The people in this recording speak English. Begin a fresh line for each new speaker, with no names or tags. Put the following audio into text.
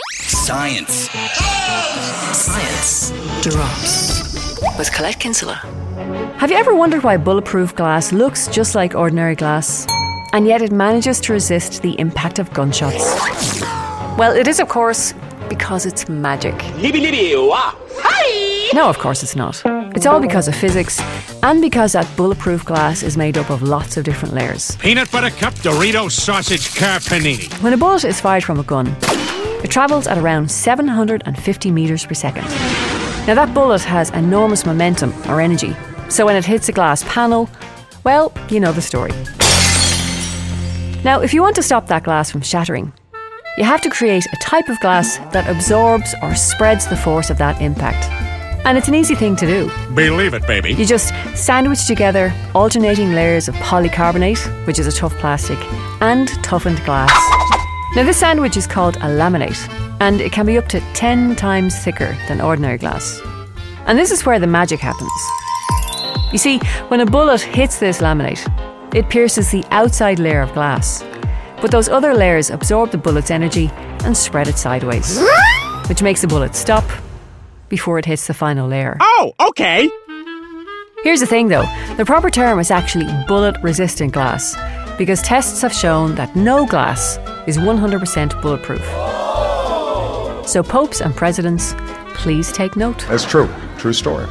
Science.
Science drops with Colette Kinsella.
Have you ever wondered why bulletproof glass looks just like ordinary glass, and yet it manages to resist the impact of gunshots? Well, it is, of course, because it's magic. No, of course it's not. It's all because of physics, and because that bulletproof glass is made up of lots of different layers.
Peanut butter cup, Dorito sausage, car panini.
When a bullet is fired from a gun, it travels at around 750 metres per second. Now, that bullet has enormous momentum or energy, so when it hits a glass panel, well, you know the story. Now, if you want to stop that glass from shattering, you have to create a type of glass that absorbs or spreads the force of that impact. And it's an easy thing to do.
Believe it, baby.
You just sandwich together alternating layers of polycarbonate, which is a tough plastic, and toughened glass. Now, this sandwich is called a laminate, and it can be up to 10 times thicker than ordinary glass. And this is where the magic happens. You see, when a bullet hits this laminate, it pierces the outside layer of glass, but those other layers absorb the bullet's energy and spread it sideways, which makes the bullet stop before it hits the final layer.
Oh, okay.
Here's the thing though the proper term is actually bullet resistant glass because tests have shown that no glass is 100% bulletproof. So, popes and presidents, please take note.
That's true. True story.